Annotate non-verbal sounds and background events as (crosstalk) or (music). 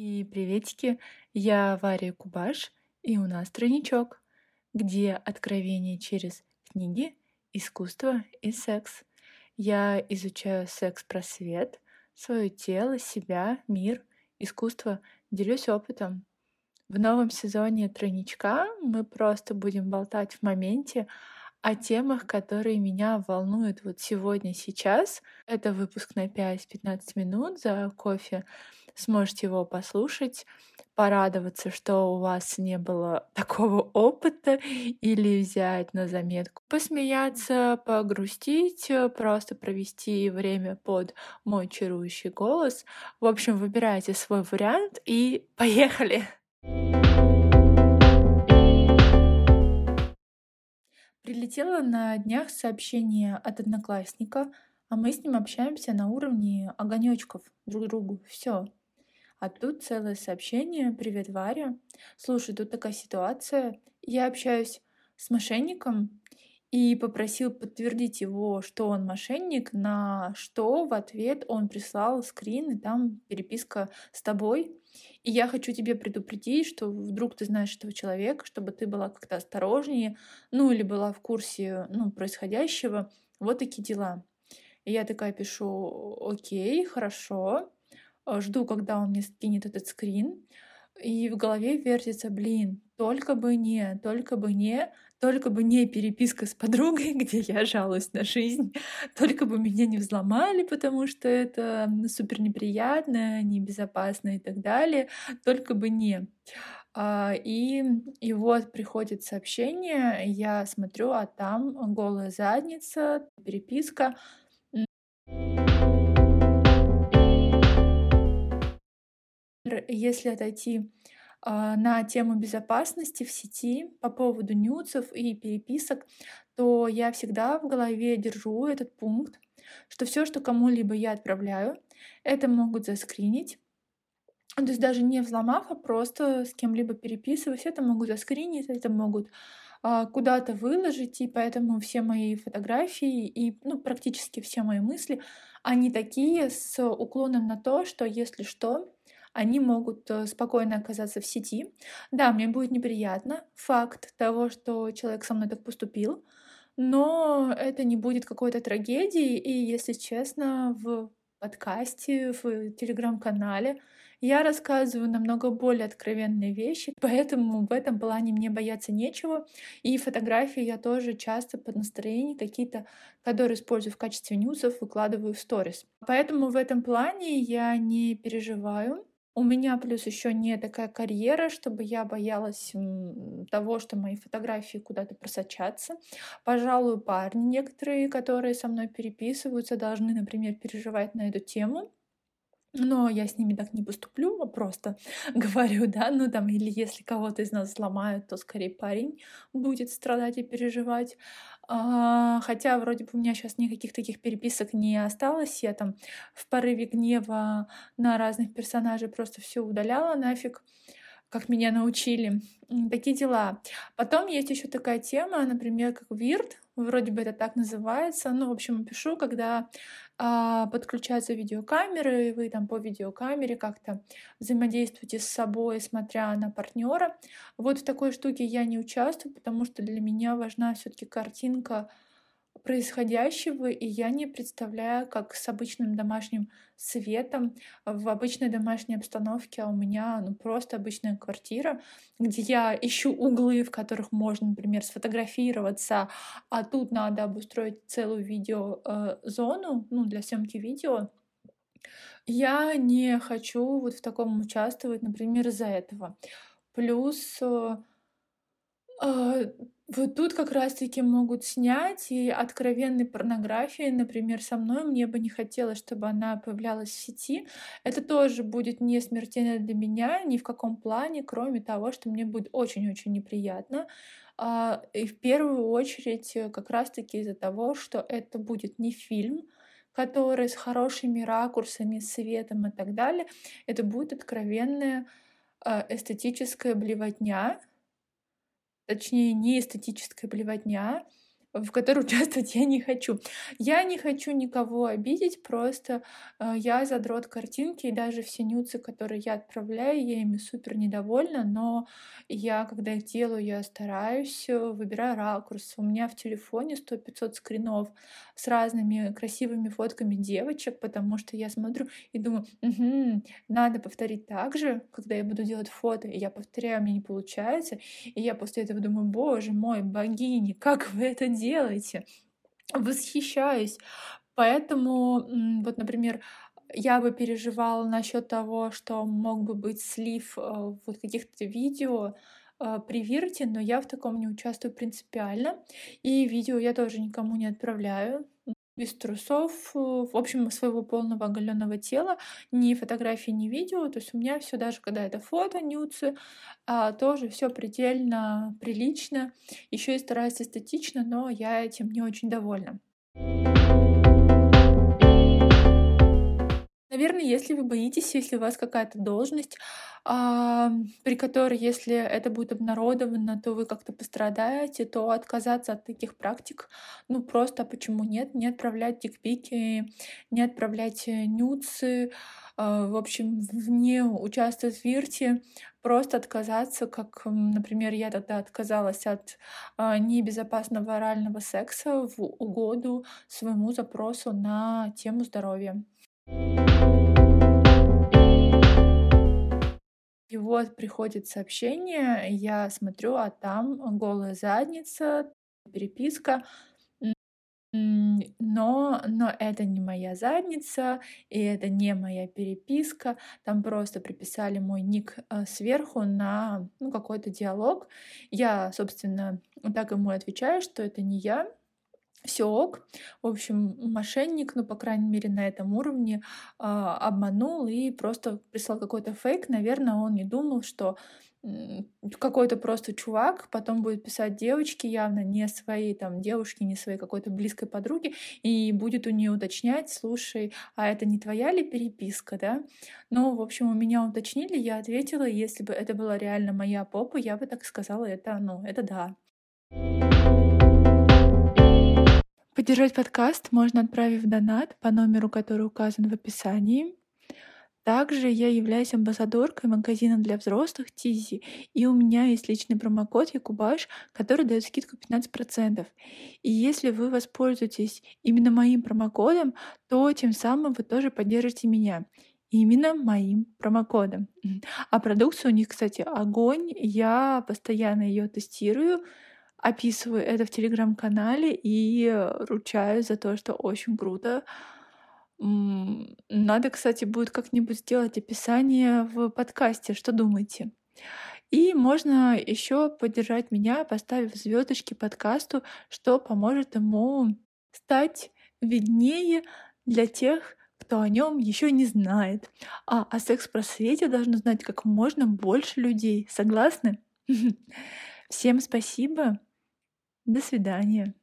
И приветики, я Варя Кубаш, и у нас тройничок, где откровение через книги, искусство и секс. Я изучаю секс-просвет, свое тело, себя, мир, искусство, делюсь опытом. В новом сезоне тройничка мы просто будем болтать в моменте о темах, которые меня волнуют вот сегодня, сейчас. Это выпуск на 5-15 минут за кофе. Сможете его послушать, порадоваться, что у вас не было (laughs) такого опыта, или взять на заметку, посмеяться, погрустить, просто провести время под мой чарующий голос. В общем, выбирайте свой вариант и (laughs) поехали! Прилетело на днях сообщение от одноклассника, а мы с ним общаемся на уровне огонечков друг другу. Все. А тут целое сообщение. Привет, Варя. Слушай, тут такая ситуация. Я общаюсь с мошенником и попросил подтвердить его, что он мошенник, на что в ответ он прислал скрин, и там переписка с тобой. И я хочу тебе предупредить, что вдруг ты знаешь этого человека, чтобы ты была как-то осторожнее, ну или была в курсе ну, происходящего. Вот такие дела. И я такая пишу, окей, хорошо, жду, когда он мне скинет этот скрин. И в голове вертится, блин, только бы не, только бы не, только бы не переписка с подругой, (laughs) где я жалуюсь на жизнь, только бы меня не взломали, потому что это супер неприятно, небезопасно и так далее, только бы не. А, и, и вот приходит сообщение, я смотрю, а там голая задница, переписка. Если отойти а, на тему безопасности в сети по поводу нюцев и переписок, то я всегда в голове держу этот пункт, что все, что кому-либо я отправляю, это могут заскринить. То есть даже не взломав, а просто с кем-либо переписываясь, это могут заскринить, это могут а, куда-то выложить, и поэтому все мои фотографии и ну, практически все мои мысли, они такие с уклоном на то, что если что, они могут э, спокойно оказаться в сети. Да, мне будет неприятно факт того, что человек со мной так поступил, но это не будет какой-то трагедией. И, если честно, в подкасте, в телеграм-канале я рассказываю намного более откровенные вещи, поэтому в этом плане мне бояться нечего. И фотографии я тоже часто под настроение какие-то, которые использую в качестве ньюсов, выкладываю в сторис. Поэтому в этом плане я не переживаю. У меня плюс еще не такая карьера, чтобы я боялась того, что мои фотографии куда-то просочатся. Пожалуй, парни некоторые, которые со мной переписываются, должны, например, переживать на эту тему. Но я с ними так не поступлю, а просто (laughs) говорю, да, ну там, или если кого-то из нас сломают, то скорее парень будет страдать и переживать. А, хотя вроде бы у меня сейчас никаких таких переписок не осталось. Я там в порыве гнева на разных персонажей просто все удаляла нафиг как меня научили. Такие дела. Потом есть еще такая тема, например, как вирт, вроде бы это так называется. Ну, в общем, пишу, когда подключаются видеокамеры, и вы там по видеокамере как-то взаимодействуете с собой, смотря на партнера. Вот в такой штуке я не участвую, потому что для меня важна все-таки картинка происходящего, и я не представляю, как с обычным домашним светом в обычной домашней обстановке, а у меня ну, просто обычная квартира, где я ищу углы, в которых можно, например, сфотографироваться, а тут надо обустроить целую видеозону ну, для съемки видео. Я не хочу вот в таком участвовать, например, из-за этого. Плюс э, э, вот тут как раз-таки могут снять и откровенной порнографии, например, со мной мне бы не хотелось, чтобы она появлялась в сети. Это тоже будет не смертельно для меня ни в каком плане, кроме того, что мне будет очень-очень неприятно. А, и в первую очередь э, как раз-таки из-за того, что это будет не фильм, который с хорошими ракурсами, светом и так далее. Это будет откровенная а, эстетическая блевотня, точнее, не эстетическая блевотня, в которой (laughs) участвовать я не хочу. Я не хочу никого обидеть, просто э, я задрот картинки, и даже все нюцы, которые я отправляю, я ими супер недовольна, но я, когда их делаю, я стараюсь, э, выбираю ракурс. У меня в телефоне 100-500 скринов с разными красивыми фотками девочек, потому что я смотрю и думаю, угу, надо повторить так же, когда я буду делать фото, и я повторяю, мне не получается, и я после этого думаю, боже мой, богини, как вы это делаете? Восхищаюсь. Поэтому, вот, например, я бы переживала насчет того, что мог бы быть слив э, вот каких-то видео э, при Вирте, но я в таком не участвую принципиально. И видео я тоже никому не отправляю без трусов, э, в общем, своего полного оголенного тела, ни фотографии, ни видео. То есть у меня все, даже когда это фото, нюцы, а, тоже все предельно прилично. Еще и стараюсь эстетично, но я этим не очень довольна. Наверное, если вы боитесь, если у вас какая-то должность, а, при которой, если это будет обнародовано, то вы как-то пострадаете, то отказаться от таких практик, ну просто почему нет? Не отправлять тикпики, не отправлять э, нюцы, а, в общем, не участвовать в вирте, просто отказаться, как, например, я тогда отказалась от а, небезопасного орального секса в угоду своему запросу на тему здоровья. И вот приходит сообщение, я смотрю, а там голая задница, переписка. Но, но это не моя задница, и это не моя переписка. Там просто приписали мой ник э, сверху на ну, какой-то диалог. Я, собственно, так ему отвечаю, что это не я, все ок. В общем, мошенник, ну, по крайней мере, на этом уровне э, обманул и просто прислал какой-то фейк. Наверное, он не думал, что какой-то просто чувак потом будет писать девочке явно не своей там девушке, не своей какой-то близкой подруге, и будет у нее уточнять, слушай, а это не твоя ли переписка, да? Ну, в общем, у меня уточнили, я ответила, если бы это была реально моя попа, я бы так сказала, это, ну, это да. Поддержать подкаст можно, отправив донат по номеру, который указан в описании. Также я являюсь амбассадоркой магазина для взрослых Тизи, и у меня есть личный промокод Якубаш, который дает скидку 15%. И если вы воспользуетесь именно моим промокодом, то тем самым вы тоже поддержите меня именно моим промокодом. А продукция у них, кстати, огонь. Я постоянно ее тестирую описываю это в телеграм-канале и ручаюсь за то, что очень круто. Надо, кстати, будет как-нибудь сделать описание в подкасте. Что думаете? И можно еще поддержать меня, поставив звездочки подкасту, что поможет ему стать виднее для тех, кто о нем еще не знает. А о секс-просвете должно знать как можно больше людей. Согласны? (laughs) Всем спасибо. До свидания.